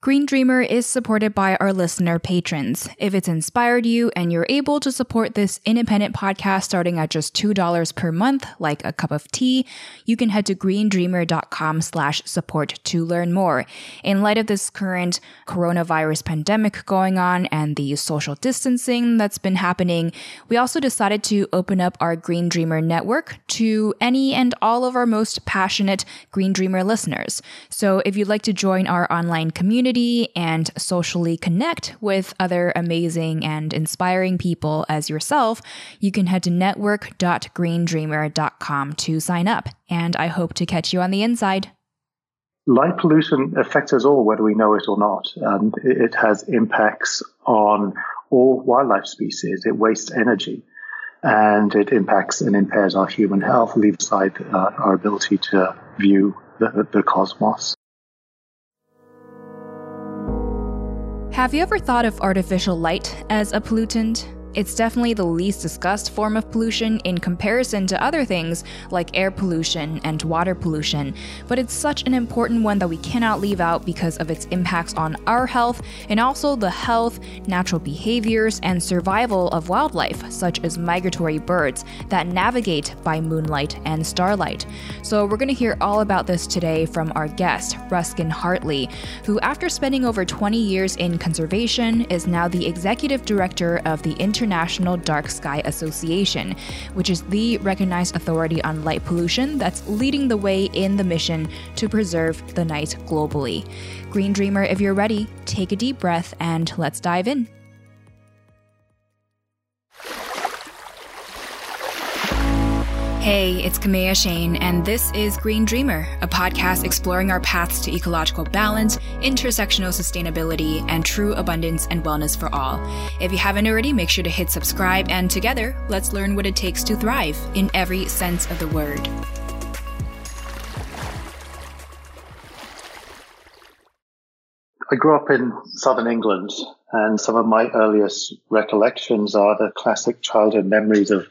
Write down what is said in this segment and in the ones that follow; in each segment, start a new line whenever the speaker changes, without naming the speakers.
Green Dreamer is supported by our listener patrons. If it's inspired you and you're able to support this independent podcast starting at just $2 per month, like a cup of tea, you can head to greendreamer.com slash support to learn more. In light of this current coronavirus pandemic going on and the social distancing that's been happening, we also decided to open up our Green Dreamer network to any and all of our most passionate Green Dreamer listeners. So if you'd like to join our online community, community and socially connect with other amazing and inspiring people as yourself, you can head to network.greendreamer.com to sign up. And I hope to catch you on the inside.
Light pollution affects us all, whether we know it or not. Um, it has impacts on all wildlife species. It wastes energy and it impacts and impairs our human health, leave aside uh, our ability to view the, the cosmos.
Have you ever thought of artificial light as a pollutant? It's definitely the least discussed form of pollution in comparison to other things like air pollution and water pollution, but it's such an important one that we cannot leave out because of its impacts on our health and also the health, natural behaviors, and survival of wildlife, such as migratory birds that navigate by moonlight and starlight. So, we're going to hear all about this today from our guest, Ruskin Hartley, who, after spending over 20 years in conservation, is now the executive director of the International International Dark Sky Association, which is the recognized authority on light pollution that's leading the way in the mission to preserve the night globally. Green Dreamer, if you're ready, take a deep breath and let's dive in. Hey, it's Kamea Chayne, and this is Green Dreamer, a podcast exploring our paths to ecological balance, intersectional sustainability, and true abundance and wellness for all. If you haven't already, make sure to hit subscribe, and together, let's learn what it takes to thrive in every sense of the word.
I grew up in southern England, and some of my earliest recollections are the classic childhood memories of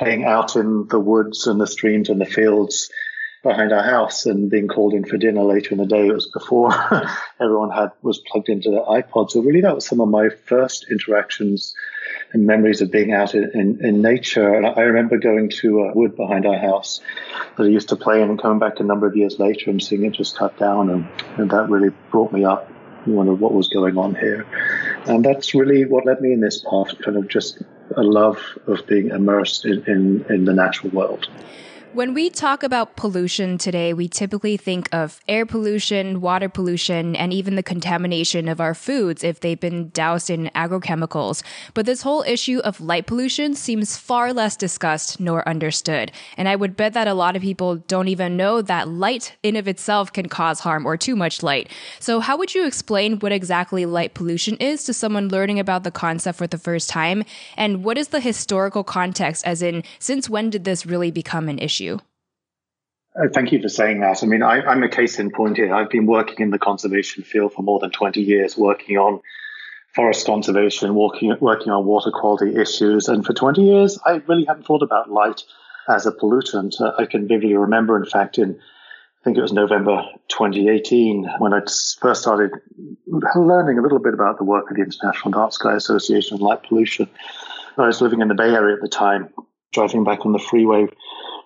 playing out in the woods and the streams and the fields behind our house and being called in for dinner later in the day. It was before everyone had was plugged into their iPod. So really that was some of my first interactions and memories of being out in, in, in nature. And I remember going to a wood behind our house that I used to play in and coming back a number of years later and seeing it just cut down. And, and that really brought me up, wondered what was going on here. And that's really what led me in this path, kind of just a love of being immersed in, in, in the natural world.
When we talk about pollution today, we typically think of air pollution, water pollution, and even the contamination of our foods if they've been doused in agrochemicals. But this whole issue of light pollution seems far less discussed nor understood. And I would bet that a lot of people don't even know that light in of itself can cause harm or too much light. So how would you explain what exactly light pollution is to someone learning about the concept for the first time? And what is the historical context as in since when did this really become an issue? Issue?
Uh, thank you for saying that. I mean, I, am a case in point here. I've been working in the conservation field for more than 20 years, working on forest conservation, working, working on water quality issues. And for 20 years, I really haven't thought about light as a pollutant. Uh, I can vividly remember, in fact, in I think it was November 2018 when I first started learning a little bit about the work of the International Dark Sky Association and light pollution. I was living in the Bay Area at the time, driving back on the freeway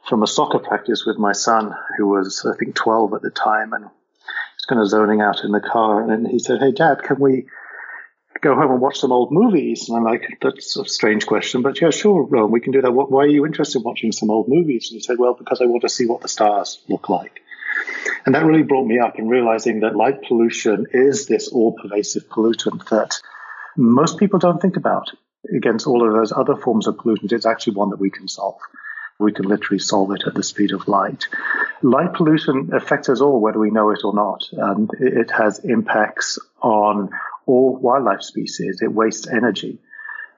from a soccer practice with my son, who was, I think, 12 at the time, and he's kind of zoning out in the car. And he said, Hey, Dad, can we go home and watch some old movies? And I'm like, That's a strange question, but yeah, sure, Ron, we can do that. Why are you interested in watching some old movies? And he said, Well, because I want to see what the stars look like. And that really brought me up in realizing that light pollution is this all pervasive pollutant that most people don't think about. Against all of those other forms of pollutant, it's actually one that we can solve we can literally solve it at the speed of light. Light pollution affects us all, whether we know it or not. Um, it has impacts on all wildlife species. It wastes energy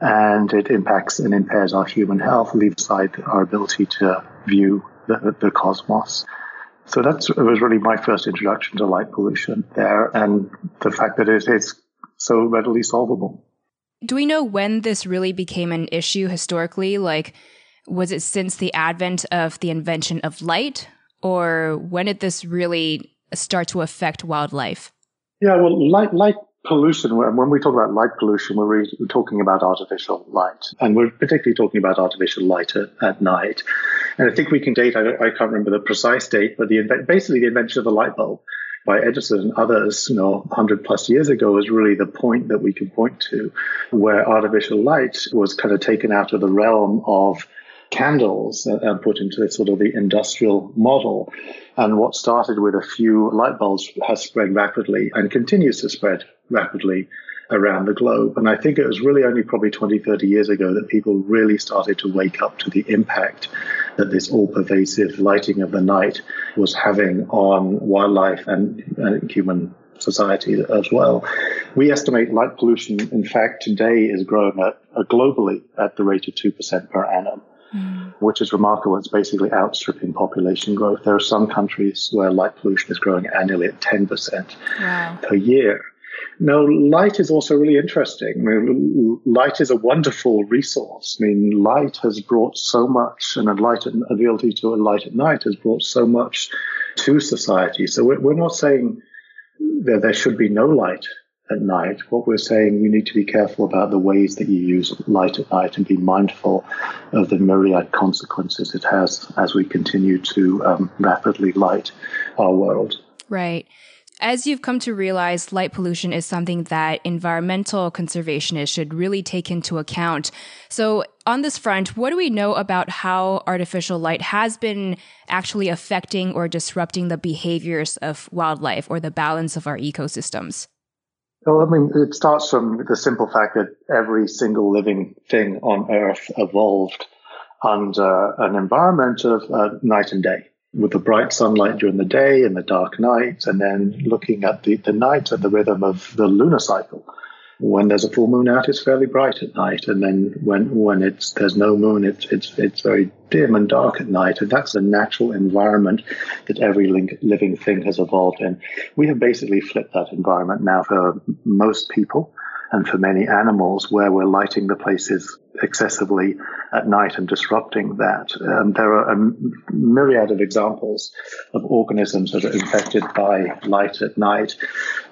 and it impacts and impairs our human health, leave aside our ability to view the, the cosmos. So that was really my first introduction to light pollution there, and the fact that it is so readily solvable.
Do we know when this really became an issue historically? Like, was it since the advent of the invention of light, or when did this really start to affect wildlife?
Yeah, well, light, light pollution, when we talk about light pollution, we're really talking about artificial light. And we're particularly talking about artificial light at, at night. And I think we can date, I, I, can't remember the precise date, but the basically the invention of the light bulb by Edison and others, you know, 100 plus years ago is really the point that we can point to where artificial light was kind of taken out of the realm of candles and put into sort of the industrial model. And what started with a few light bulbs has spread rapidly and continues to spread rapidly around the globe. And I think it was really only probably 20, 30 years ago that people really started to wake up to the impact that this all pervasive lighting of the night was having on wildlife and, and human society as well. We estimate light pollution, in fact, today is growing at, uh, globally at the rate of 2% per annum. Mm. Which is remarkable. It's basically outstripping population growth. There are some countries where light pollution is growing annually at 10% wow. per year. Now, light is also really interesting. I mean, light is a wonderful resource. I mean, light has brought so much, and a light, ability to a light at night has brought so much to society. So we're, we're not saying that there should be no light at night. What we're saying, you need to be careful about the ways that you use light at night and be mindful of the myriad consequences it has as we continue to um, rapidly light our world.
Right. As you've come to realize, light pollution is something that environmental conservationists should really take into account. So, on this front, what do we know about how artificial light has been actually affecting or disrupting the behaviors of wildlife or the balance of our ecosystems?
Well, I mean, it starts from the simple fact that every single living thing on Earth evolved under an environment of uh, night and day with the bright sunlight during the day and the dark night, and then looking at the, the night at the rhythm of the lunar cycle. When there's a full moon out, it's fairly bright at night, and then when when it's there's no moon, it's it's it's very dim and dark at night, and that's the natural environment that every living thing has evolved in. We have basically flipped that environment now for most people and for many animals where we're lighting the places excessively at night and disrupting that. Um, there are a myriad of examples of organisms that are infected by light at night.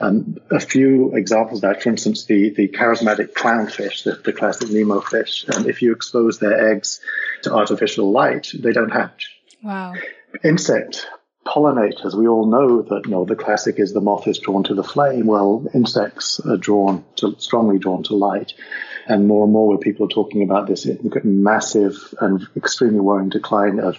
Um, a few examples of that, for instance, the, the charismatic clownfish, the, the classic Nemo fish, um, if you expose their eggs to artificial light, they don't hatch.
Wow.
Insect pollinators. We all know that you know the classic is the moth is drawn to the flame. Well, insects are drawn to strongly drawn to light, and more and more where people are talking about this massive and extremely worrying decline of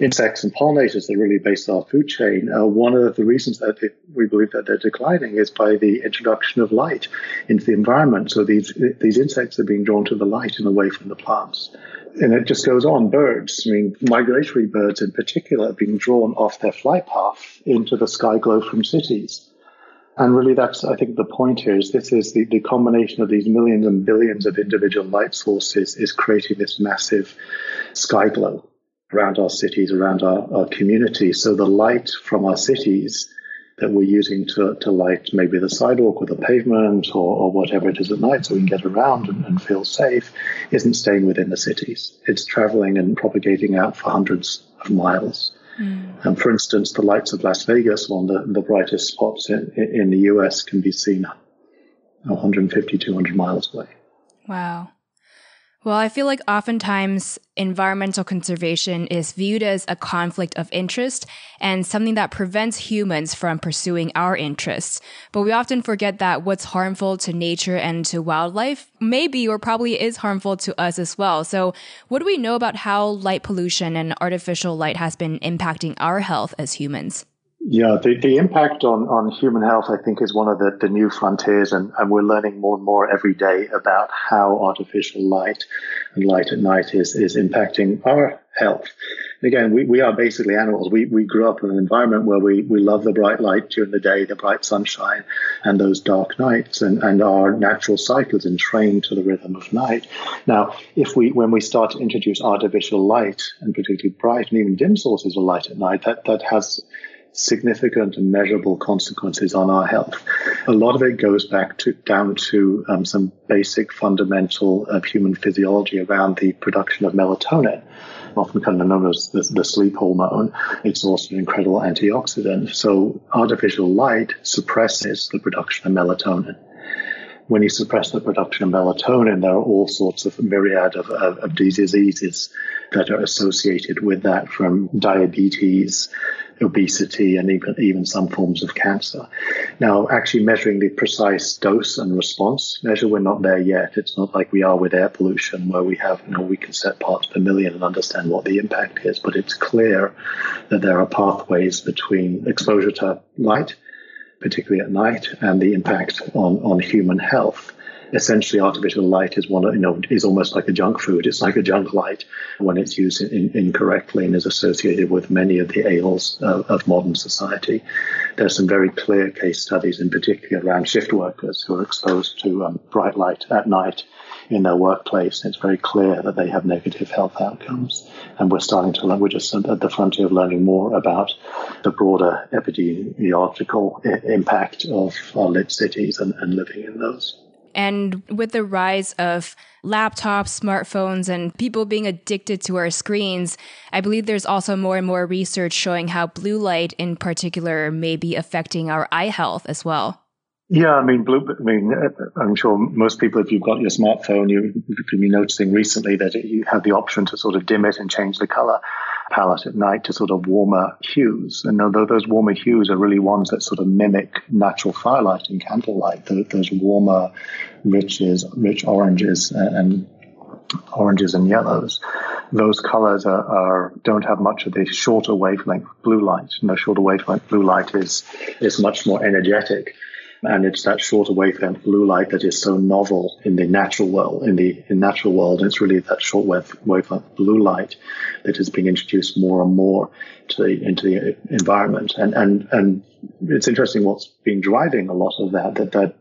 insects and pollinators that really base our food chain. Uh, one of the reasons that it, we believe that they're declining is by the introduction of light into the environment. So these these insects are being drawn to the light and away from the plants and it just goes on. Birds, I mean, migratory birds in particular, being drawn off their flight path into the sky glow from cities. And really, that's, I think, the point here is this is the, the combination of these millions and billions of individual light sources is creating this massive sky glow around our cities, around our, our communities. So the light from our cities that we're using to, to light maybe the sidewalk or the pavement or, or whatever it is at night so we can get around and, and feel safe isn't staying within the cities. It's traveling and propagating out for hundreds of miles. Mm. And for instance, the lights of Las Vegas, one of the, the brightest spots in, in the US, can be seen 150, 200 miles away.
Wow. Well, I feel like oftentimes environmental conservation is viewed as a conflict of interest and something that prevents humans from pursuing our interests. But we often forget that what's harmful to nature and to wildlife maybe or probably is harmful to us as well. So what do we know about how light pollution and artificial light has been impacting our health as humans?
Yeah, the, the impact on, on human health, I think, is one of the, the new frontiers, and, and we're learning more and more every day about how artificial light and light at night is, is impacting our health. And again, we, we are basically animals. We, we grew up in an environment where we, we love the bright light during the day, the bright sunshine, and those dark nights, and, and our natural cycles and trained to the rhythm of night. Now, if we when we start to introduce artificial light, and particularly bright and even dim sources of light at night, that, that has significant and measurable consequences on our health. A lot of it goes back to down to um, some basic fundamental of human physiology around the production of melatonin often kind of known as the, the, sleep hormone. It's also an incredible antioxidant. So artificial light suppresses the production of melatonin when you suppress the production of melatonin, there are all sorts of myriad of, of, of diseases that are associated with that, from diabetes, obesity, and even even some forms of cancer. Now, actually measuring the precise dose and response measure, we're not there yet. It's not like we are with air pollution, where we have, you know, we can set parts per million and understand what the impact is. But it's clear that there are pathways between exposure to light particularly at night, and the impact on, on human health. Essentially, artificial light is one, you know, is almost like a junk food. It's like a junk light when it's used in, incorrectly and is associated with many of the ails of, of modern society. There's some very clear case studies, in particular around shift workers who are exposed to um, bright light at night in their workplace. It's very clear that they have negative health outcomes. And we're starting to learn, we're just at the frontier of learning more about the broader epidemiological impact of our lit cities and, and living in those.
And with the rise of laptops, smartphones, and people being addicted to our screens, I believe there's also more and more research showing how blue light in particular may be affecting our eye health as well.
Yeah, I mean, blue, I mean, uh, I'm sure most people, if you've got your smartphone, you, have been noticing recently that you have the option to sort of dim it and change the color palette at night to sort of warmer hues. And although those warmer hues are really ones that sort of mimic natural firelight and candlelight, those warmer, riches, rich oranges and oranges and yellows, those colors are, are, don't have much of the shorter wavelength blue light. You know, shorter wavelength blue light is is much more energetic and it's that shorter wavelength blue light that is so novel in the natural world. In the in natural world, it's really that short wavelength blue light that is being introduced more and more to the, into the environment. And and and it's interesting what's been driving a lot of that. That that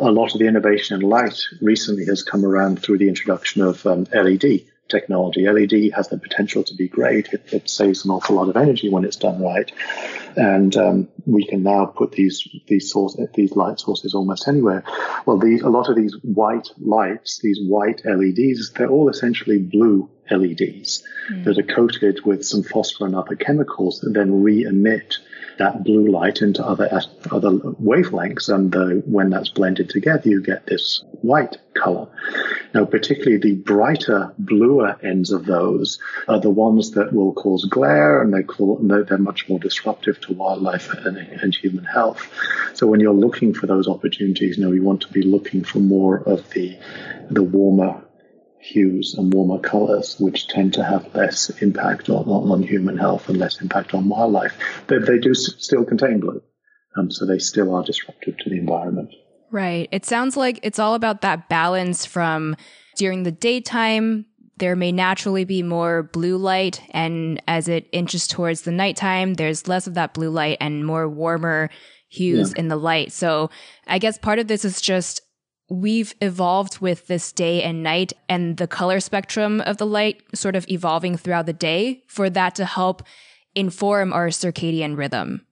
a lot of the innovation in light recently has come around through the introduction of um, LED technology. LED has the potential to be great. It, it, saves an awful lot of energy when it's done right, and um, we can now put these these source these light sources almost anywhere. Well, these a lot of these white lights, these white LEDs, they're all essentially blue LEDs mm. that are coated with some phosphor and other chemicals that then re-emit that blue light into other other wavelengths, and the, when that's blended together, you get this white color. Now, particularly the brighter, bluer ends of those are the ones that will cause glare, and they call, they're much more disruptive to wildlife and, and human health. So, when you're looking for those opportunities, you know, you want to be looking for more of the the warmer hues and warmer colors, which tend to have less impact on, on human health and less impact on wildlife. But they do still contain blue, um, so they still are disruptive to the environment.
Right. It sounds like it's all about that balance from during the daytime, there may naturally be more blue light. And as it inches towards the nighttime, there's less of that blue light and more warmer hues yeah. in the light. So I guess part of this is just we've evolved with this day and night and the color spectrum of the light sort of evolving throughout the day for that to help inform our circadian rhythm.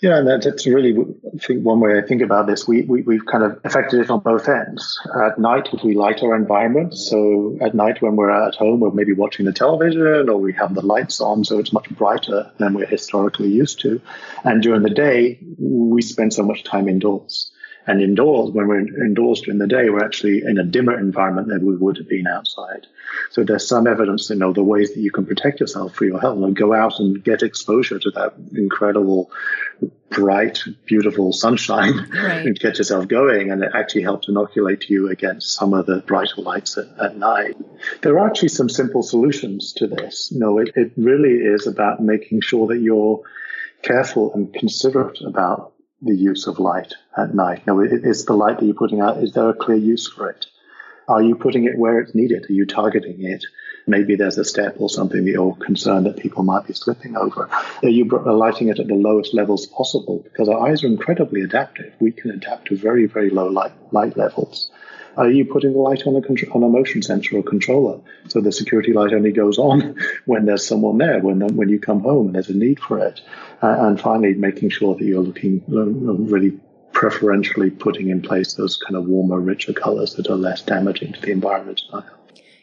Yeah, and that's really, I think, one way I think about this. We, we, we've kind of affected it on both ends. At night, we light our environment. So at night, when we're at home, we're maybe watching the television or we have the lights on, so it's much brighter than we're historically used to. And during the day, we spend so much time indoors. And indoors, when we're indoors during the day, we're actually in a dimmer environment than we would have been outside. So there's some evidence, you know, the ways that you can protect yourself for your health and go out and get exposure to that incredible, bright, beautiful sunshine right. and get yourself going. And it actually helps inoculate you against some of the brighter lights at, at night. There are actually some simple solutions to this. You know, it, it really is about making sure that you're careful and considerate about the use of light at night? Now, is the light that you're putting out, is there a clear use for it? Are you putting it where it's needed? Are you targeting it? Maybe there's a step or something that you're concerned that people might be slipping over. Are you lighting it at the lowest levels possible? Because our eyes are incredibly adaptive. We can adapt to very, very low light, light levels. Are you putting the light on a, on a motion sensor or controller? So the security light only goes on when there's someone there, when, when you come home and there's a need for it. Uh, and finally, making sure that you're looking really preferentially putting in place those kind of warmer, richer colors that are less damaging to the environment.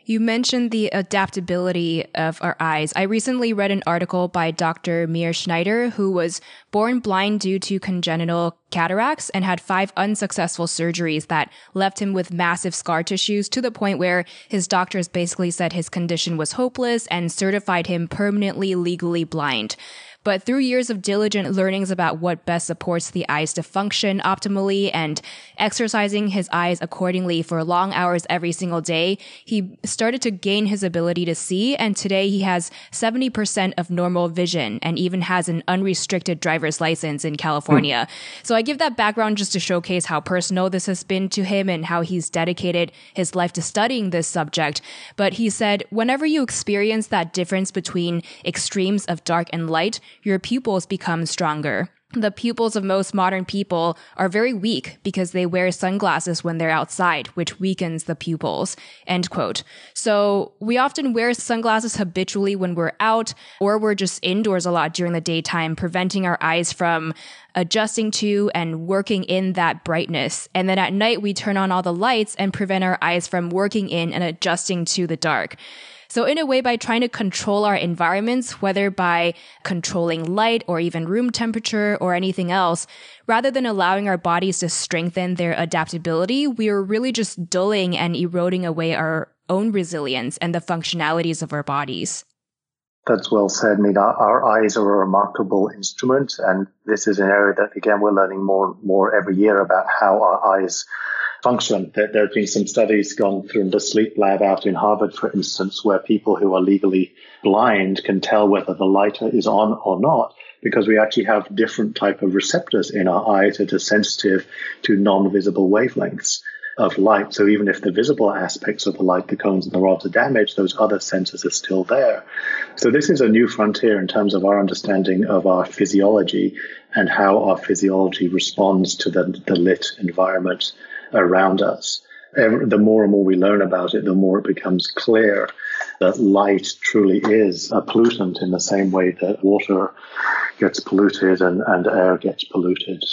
You mentioned the adaptability of our eyes. I recently read an article by Dr. Meir Schneider, who was born blind due to congenital cataracts and had five unsuccessful surgeries that left him with massive scar tissues to the point where his doctors basically said his condition was hopeless and certified him permanently legally blind. But through years of diligent learnings about what best supports the eyes to function optimally and exercising his eyes accordingly for long hours every single day, he started to gain his ability to see. And today he has 70% of normal vision and even has an unrestricted driver's license in California. Mm. So I give that background just to showcase how personal this has been to him and how he's dedicated his life to studying this subject. But he said, whenever you experience that difference between extremes of dark and light, your pupils become stronger. The pupils of most modern people are very weak because they wear sunglasses when they're outside, which weakens the pupils. End quote. So we often wear sunglasses habitually when we're out or we're just indoors a lot during the daytime, preventing our eyes from adjusting to and working in that brightness. And then at night, we turn on all the lights and prevent our eyes from working in and adjusting to the dark. So in a way, by trying to control our environments, whether by controlling light or even room temperature or anything else, rather than allowing our bodies to strengthen their adaptability, we are really just dulling and eroding away our own resilience and the functionalities of our bodies.
That's well said. Our, our, eyes are a remarkable instrument, and this is an area that, again, we're learning more and more every year about how our eyes function. There, there have been some studies gone through in the sleep lab out in Harvard, for instance, where people who are legally blind can tell whether the light is on or not because we actually have different type of receptors in our eyes that are sensitive to non-visible wavelengths of light. So even if the visible aspects of the light, the cones and the rods are damaged, those other sensors are still there. So this is a new frontier in terms of our understanding of our physiology and how our physiology responds to the, the lit environment around us. The more and more we learn about it, the more it becomes clear that light truly is a pollutant in the same way that water gets polluted and, and air gets polluted.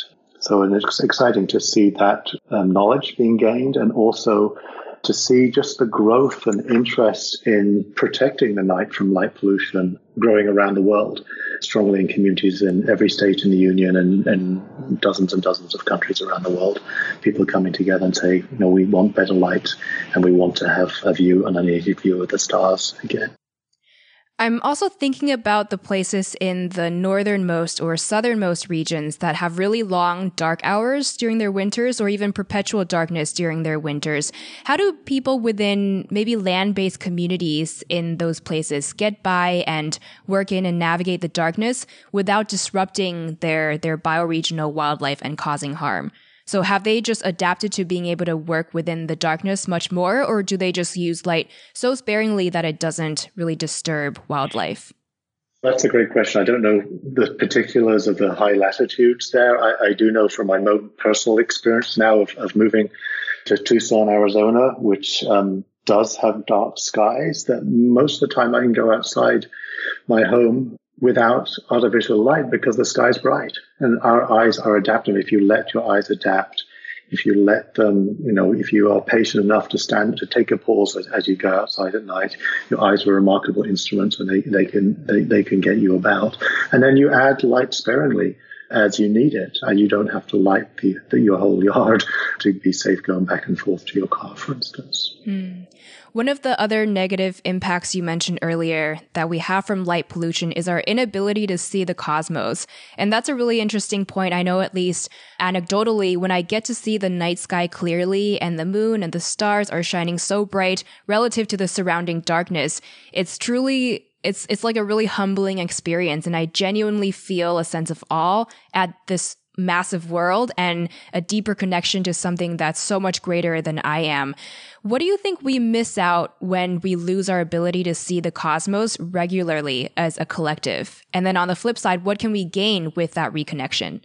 So it's exciting to see that um, knowledge being gained and also to see just the growth and interest in protecting the night from light pollution growing around the world strongly in communities in every state in the union and, and dozens and dozens of countries around the world. People coming together and saying, you know, we want better light and we want to have a view, an unaided view of the stars again.
I'm also thinking about the places in the northernmost or southernmost regions that have really long dark hours during their winters or even perpetual darkness during their winters. How do people within maybe land based communities in those places get by and work in and navigate the darkness without disrupting their, their bioregional wildlife and causing harm? So have they just adapted to being able to work within the darkness much more, or do they just use light so sparingly that it doesn't really disturb wildlife?
That's a great question. I don't know the particulars of the high latitudes there. I, I do know from my own personal experience now of, of moving to Tucson, Arizona, which um, does have dark skies, that most of the time I can go outside my home without artificial light because the sky's bright and our eyes are adaptive. If you let your eyes adapt, if you let them, you know, if you are patient enough to stand, to take a pause as, as you go outside at night, your eyes are remarkable instruments and they, they can, they, they can get you about. And then you add light sparingly as you need it. And you don't have to light the, the, your whole yard to be safe going back and forth to your car, for instance.
Mm. One of the other negative impacts you mentioned earlier that we have from light pollution is our inability to see the cosmos. And that's a really interesting point. I know at least anecdotally, when I get to see the night sky clearly and the moon and the stars are shining so bright relative to the surrounding darkness, it's truly it's it's like a really humbling experience and I genuinely feel a sense of awe at this massive world and a deeper connection to something that's so much greater than I am. What do you think we miss out when we lose our ability to see the cosmos regularly as a collective? And then on the flip side, what can we gain with that reconnection?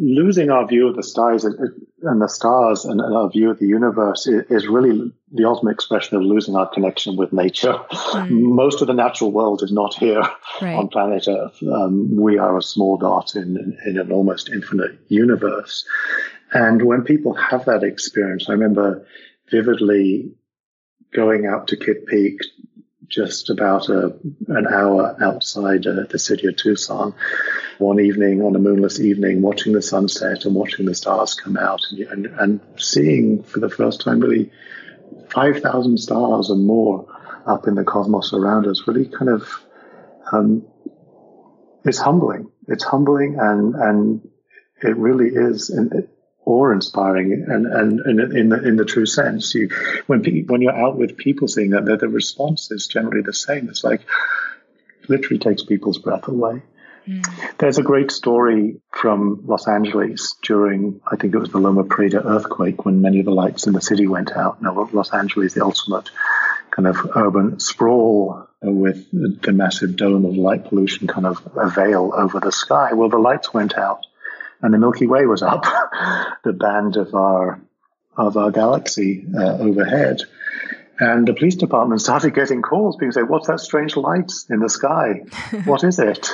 Losing our view of the stars and the stars and our view of the universe is really the ultimate expression of losing our connection with nature. Mm. Most of the natural world is not here right. on planet Earth. Um, we are a small dot in, in an almost infinite universe. And when people have that experience, I remember vividly going out to Kitt Peak just about a, an hour outside uh, the city of Tucson one evening on a moonless evening, watching the sunset and watching the stars come out and, and, and seeing for the first time really 5,000 stars and more up in the cosmos around us really kind of, um, it's humbling. It's humbling and, and it really is an, awe-inspiring and, and, and in the in the true sense. You when when you're out with people seeing that, the, the response is generally the same. It's like literally takes people's breath away. Mm. There's a great story from Los Angeles during, I think it was the Loma Prieta earthquake, when many of the lights in the city went out. Now, Los Angeles, the ultimate kind of urban sprawl with the massive dome of light pollution kind of a veil over the sky. Well, the lights went out and the Milky Way was up, the band of our of our galaxy uh, overhead. And the police department started getting calls being say, "What's that strange light in the sky? what is it?"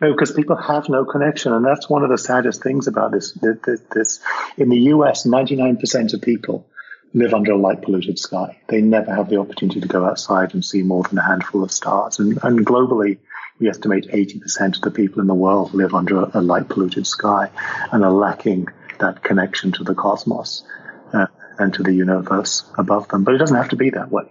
no, because people have no connection, and that's one of the saddest things about this. This, this in the U.S., ninety-nine percent of people live under a light polluted sky. They never have the opportunity to go outside and see more than a handful of stars. And, and globally, we estimate 80% of the people in the world live under a, light polluted sky and are lacking that connection to the cosmos uh, and to the universe above them. But it doesn't have to be that way.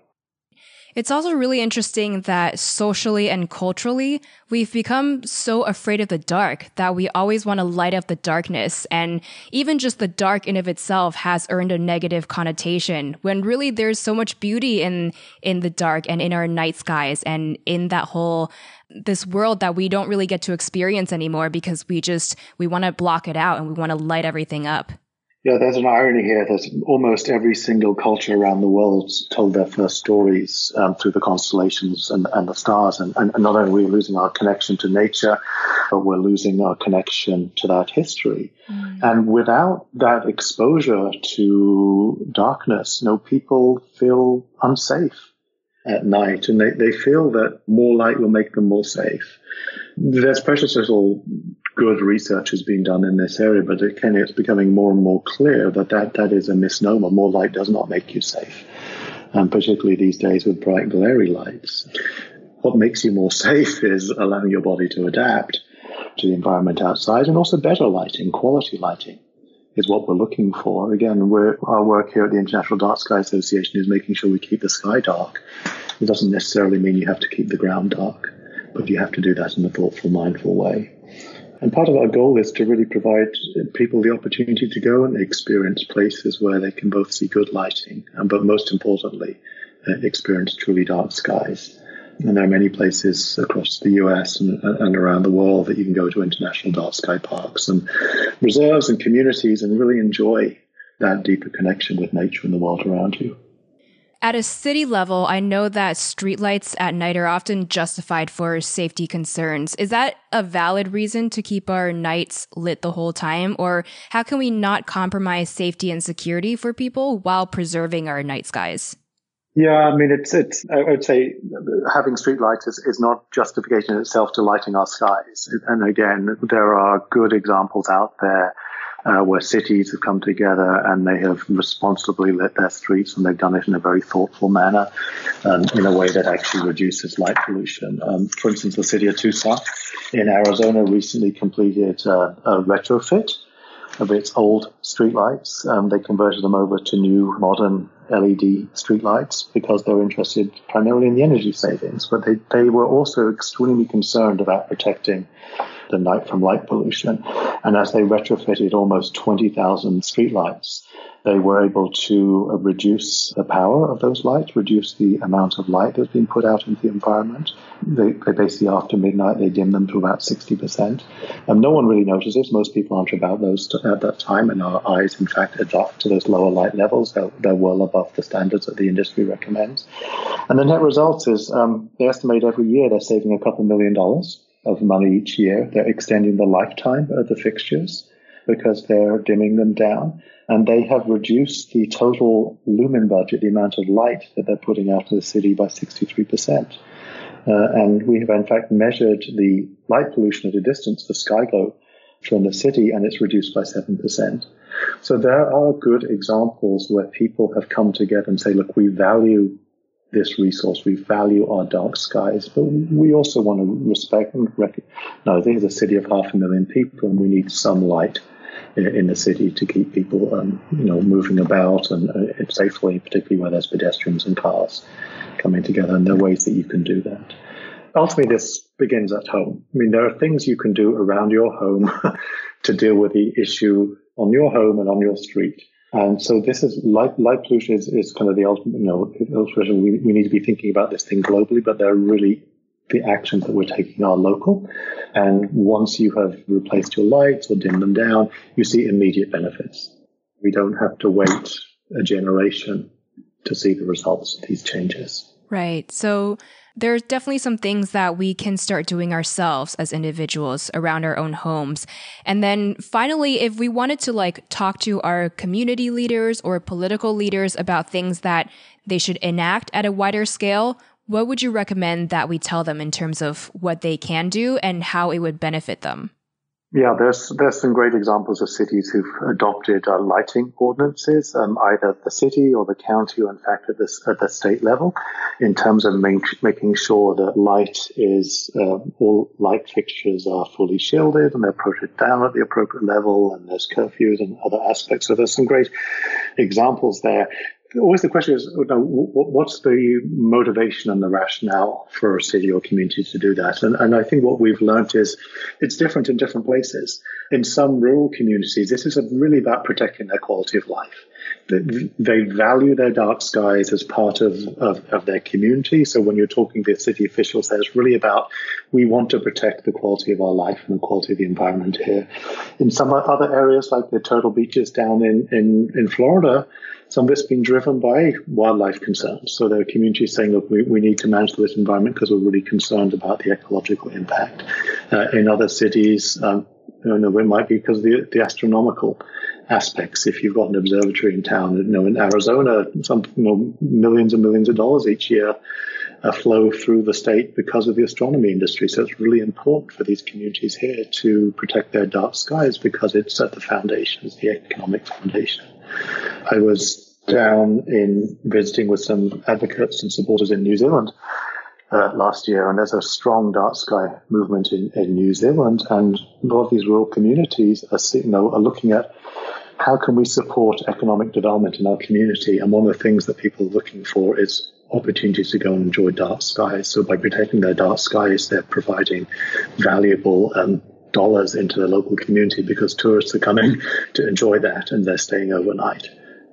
It's also really interesting that socially and culturally, we've become so afraid of the dark that we always want to light up the darkness. And even just the dark in of itself has earned a negative connotation when really there's so much beauty in, in the dark and in our night skies and in that whole this world that we don't really get to experience anymore because we just we want to block it out and we want to light everything up.
Yeah, there's an irony here that almost every single culture around the world told their first stories um, through the constellations and, and the stars. And, and, not only are we losing our connection to nature, but we're losing our connection to that history. Mm. And without that exposure to darkness, you know, people feel unsafe at night and they, they feel that more light will make them more safe. There's precious little good research has been done in this area, but it's becoming more and more clear that that, that is a misnomer. More light does not make you safe, and particularly these days with bright, glary lights. What makes you more safe is allowing your body to adapt to the environment outside and also better lighting, quality lighting is what we're looking for. Again, our work here at the International Dark Sky Association is making sure we keep the sky dark. It doesn't necessarily mean you have to keep the ground dark, but you have to do that in a thoughtful, mindful way. And part of our goal is to really provide people the opportunity to go and experience places where they can both see good lighting, and but most importantly, uh, experience truly dark skies. And there are many places across the US and, and, around the world that you can go to international dark sky parks and reserves and communities and really enjoy that deeper connection with nature and the world around you.
At a city level, I know that streetlights at night are often justified for safety concerns. Is that a valid reason to keep our nights lit the whole time? Or how can we not compromise safety and security for people while preserving our night skies?
Yeah, I mean, it's, it's, I would say having streetlights is, is not justification in itself to lighting our skies. And again, there are good examples out there uh, where cities have come together and they have responsibly lit their streets and they've done it in a very thoughtful manner um, in a way that actually reduces light pollution. Um, for instance, the city of Tucson in Arizona recently completed uh, a retrofit of its old streetlights. Um, they converted them over to new modern LED streetlights because they were interested primarily in the energy savings, but they, they were also extremely concerned about protecting the night from light pollution. And as they retrofitted almost 20,000 streetlights, they were able to reduce the power of those lights, reduce the amount of light that's being put out into the environment. They, they basically, after midnight, they dim them to about 60%. And no one really notices. Most people aren't about those t- at that time, and our eyes, in fact, adapt to those lower light levels. They're, they're well above the standards that the industry recommends. And the net result is um, they estimate every year they're saving a couple million dollars of money each year. They're extending the lifetime of the fixtures. because they're dimming them down. And they have reduced the total lumen budget, the amount of light that they're putting out to the city by 63%. Uh, and we have in fact measured the light pollution at a distance for sky glow from the city and it's reduced by 7%. So there are good examples where people have come together and say, look, we value this resource. We value our dark skies, but we also want to respect and recognize this is a city of half a million people and we need some light in the city to keep people, um, you know, moving about and uh, safely, particularly where there's pedestrians and cars coming together. And there are ways that you can do that. Ultimately, this begins at home. I mean, there are things you can do around your home to deal with the issue on your home and on your street. And so this is light, light pollution is, is kind of the ultimate, you know, we, we need to be thinking about this thing globally, but there are really the actions that we're taking are local. And once you have replaced your lights or dimmed them down, you see immediate benefits. We don't have to wait a generation to see the results of these changes.
Right. So there's definitely some things that we can start doing ourselves as individuals around our own homes. And then finally, if we wanted to like talk to our community leaders or political leaders about things that they should enact at a wider scale, what would you recommend that we tell them in terms of what they can do and how it would benefit them?
Yeah, there's there's some great examples of cities who've adopted uh, lighting ordinances, um, either the city or the county, or in fact at the at the state level, in terms of make, making sure that light is uh, all light fixtures are fully shielded and they're protected down at the appropriate level, and there's curfews and other aspects. So there's some great examples there always the question is, oh, what's the motivation and the rationale for a city or community to do that? And, and I think what we've learned is it's different in different places. In some rural communities, this is really about protecting their quality of life. They value their dark skies as part of, of, of their community. So when you're talking to city officials, there, it's really about we want to protect the quality of our life and the quality of the environment here. In some other areas, like the Turtle Beaches down in, in, in Florida, some of it's been driven by wildlife concerns. So there are communities saying, look, we, we need to manage this environment because we're really concerned about the ecological impact. Uh, in other cities, um, you know, it might be because of the, the astronomical aspects. If you've got an observatory in town, you know, in Arizona, some you know, millions and millions of dollars each year uh, flow through the state because of the astronomy industry. So it's really important for these communities here to protect their dark skies because it's at the foundation, it's the economic foundation. I was down in visiting with some advocates and supporters in New Zealand uh, last year, and there's a strong dark sky movement in, in New Zealand, and a lot of these rural communities are, you know, are looking at how can we support economic development in our community, and one of the things that people are looking for is opportunities to go and enjoy dark skies. So by protecting their dark skies, they're providing valuable um, dollars into the local community because tourists are coming to enjoy that and they're staying overnight.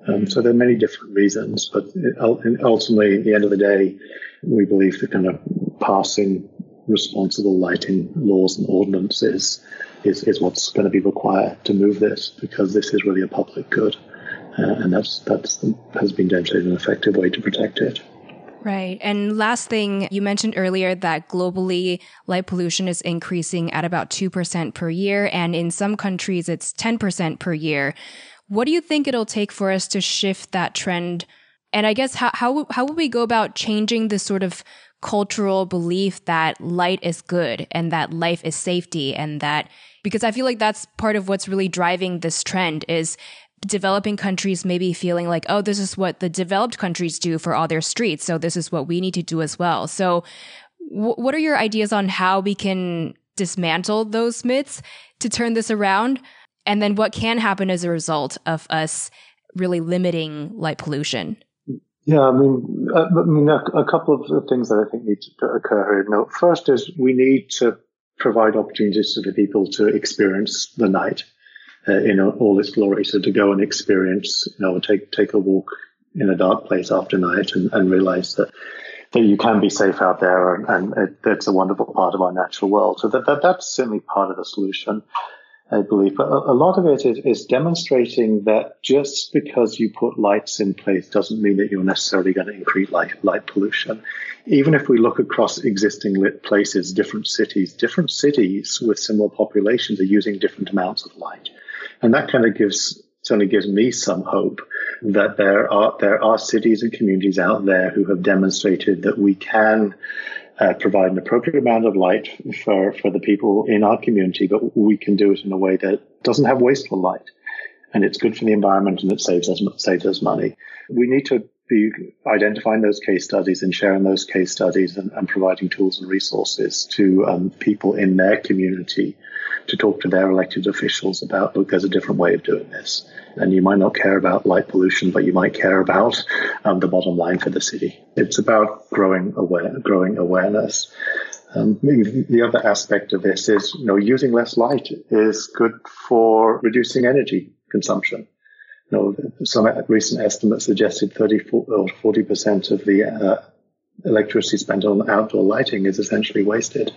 Um, so there are many different reasons, but ultimately, at the end of the day, we believe the kind of passing responsible lighting laws and ordinances is, is what's going to be required to move this because this is really a public good. Uh, and that's, that's has been demonstrated an effective way to protect it.
Right. And last thing, you mentioned earlier that globally light pollution is increasing at about 2% per year. And in some countries, it's 10% per year. What do you think it'll take for us to shift that trend? And I guess how, how, how would we go about changing this sort of cultural belief that light is good and that life is safety and that because I feel like that's part of what's really driving this trend is developing countries maybe feeling like, oh, this is what the developed countries do for all their streets. So this is what we need to do as well. So w- what are your ideas on how we can dismantle those myths to turn this around? And then what can happen as a result of us really limiting light pollution?
Yeah, I mean, uh, I mean, a, a, couple of things that I think need to occur here. No, first is we need to provide opportunities for people to experience the night uh, in all its glory. So to go and experience, you know, take take a walk in a dark place after night and, and realize that that you can be safe out there and, and it, that's a wonderful part of our natural world. So that, that that's certainly part of the solution. I believe. But a, lot of it is, is, demonstrating that just because you put lights in place doesn't mean that you're necessarily going to increase light, light pollution. Even if we look across existing lit places, different cities, different cities with similar populations are using different amounts of light. And that kind of gives certainly gives me some hope that there are there are cities and communities out there who have demonstrated that we can uh, provide an appropriate amount of light for, for the people in our community, but we can do it in a way that doesn't have wasteful light. And it's good for the environment and it saves us, saves us money. We need to be identifying those case studies and sharing those case studies and, and providing tools and resources to um, people in their community to talk to their elected officials about, look, there's a different way of doing this. And you might not care about light pollution, but you might care about um, the bottom line for the city. It's about growing aware, growing awareness. Um, the other aspect of this is, you know, using less light is good for reducing energy consumption. You know, some recent estimates suggested 30 or 40 percent of the uh, electricity spent on outdoor lighting is essentially wasted,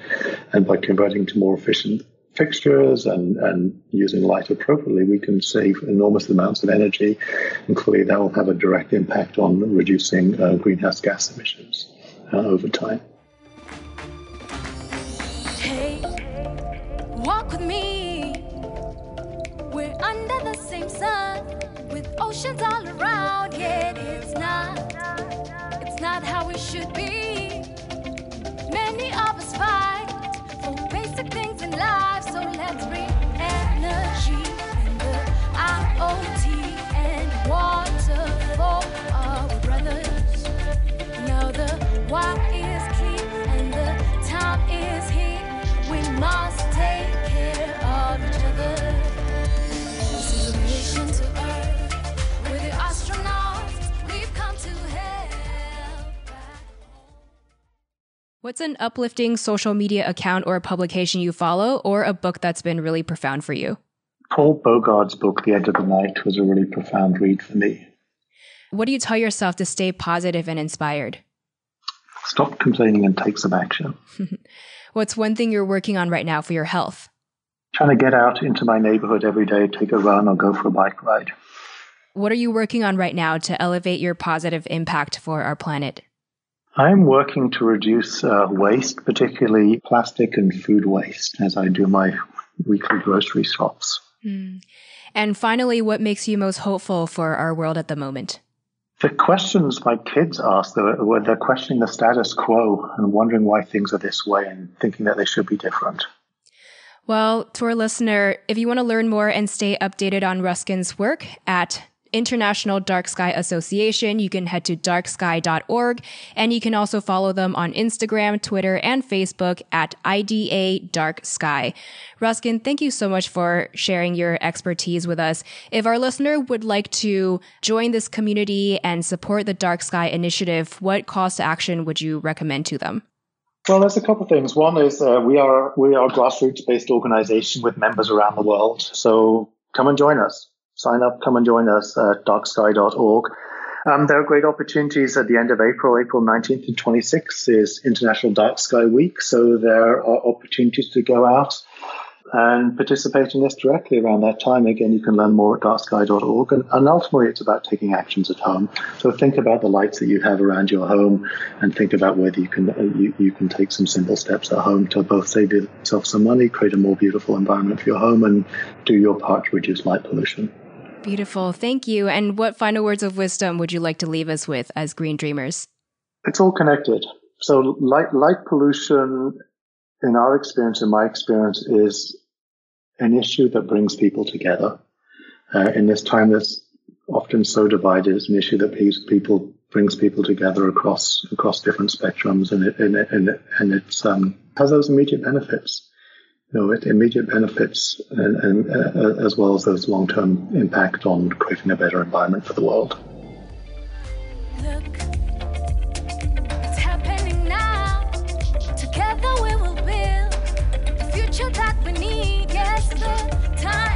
and by converting to more efficient fixtures and, and using light appropriately, we can save enormous amounts of energy, and clearly that will have a direct impact on reducing uh, greenhouse gas emissions uh, over time. Hey, walk with me. We're under the same sun with oceans all around. Yet it's not, it's not how we should be. Many of us fight why is key and the time is here. We must What's an uplifting social media account or a publication you follow, or a book that's been really profound for you? Paul Bogard's book, The End of the Night, was a really profound read for me. What do you tell yourself to stay positive and inspired? Stop complaining and take some action. What's one thing you're working on right now for your health? Trying to get out into my neighborhood every day, take a run, or go for a bike ride. What are you working on right now to elevate your positive impact for our planet? I'm working to reduce uh, waste, particularly plastic and food waste, as I do my weekly grocery shops. Mm. And finally, what makes you most hopeful for our world at the moment? The questions my kids ask, where they're questioning the status quo and wondering why things are this way and thinking that they should be different. Well, to our listener, if you want to learn more and stay updated on Ruskin's work at International Dark Sky Association. You can head to darksky.org and you can also follow them on Instagram, Twitter, and Facebook at IDA Dark Sky. Ruskin, thank you so much for sharing your expertise with us. If our listener would like to join this community and support the Dark Sky Initiative, what calls to action would you recommend to them? Well, there's a couple of things. One is uh, we are we are a grassroots based organization with members around the world. So come and join us sign up, come and join us at darksky.org. Um, there are great opportunities at the end of April. April 19th and 26th is International Dark Sky Week. So there are opportunities to go out and participate in this directly around that time. Again, you can learn more at darksky.org. And, and ultimately, it's about taking actions at home. So think about the lights that you have around your home and think about whether you can, uh, you, you can take some simple steps at home to both save yourself some money, create a more beautiful environment for your home, and do your part to reduce light pollution. Beautiful. Thank you. And what final words of wisdom would you like to leave us with as green dreamers? It's all connected. So light, light pollution, in our experience, in my experience, is an issue that brings people together. Uh, in this time that's often so divided, it's an issue that people brings people together across across different spectrums, and it and it, and, it, and it's um, has those immediate benefits you know, immediate benefits and, and uh, as well as those long-term impact on creating a better environment for the world. Yes,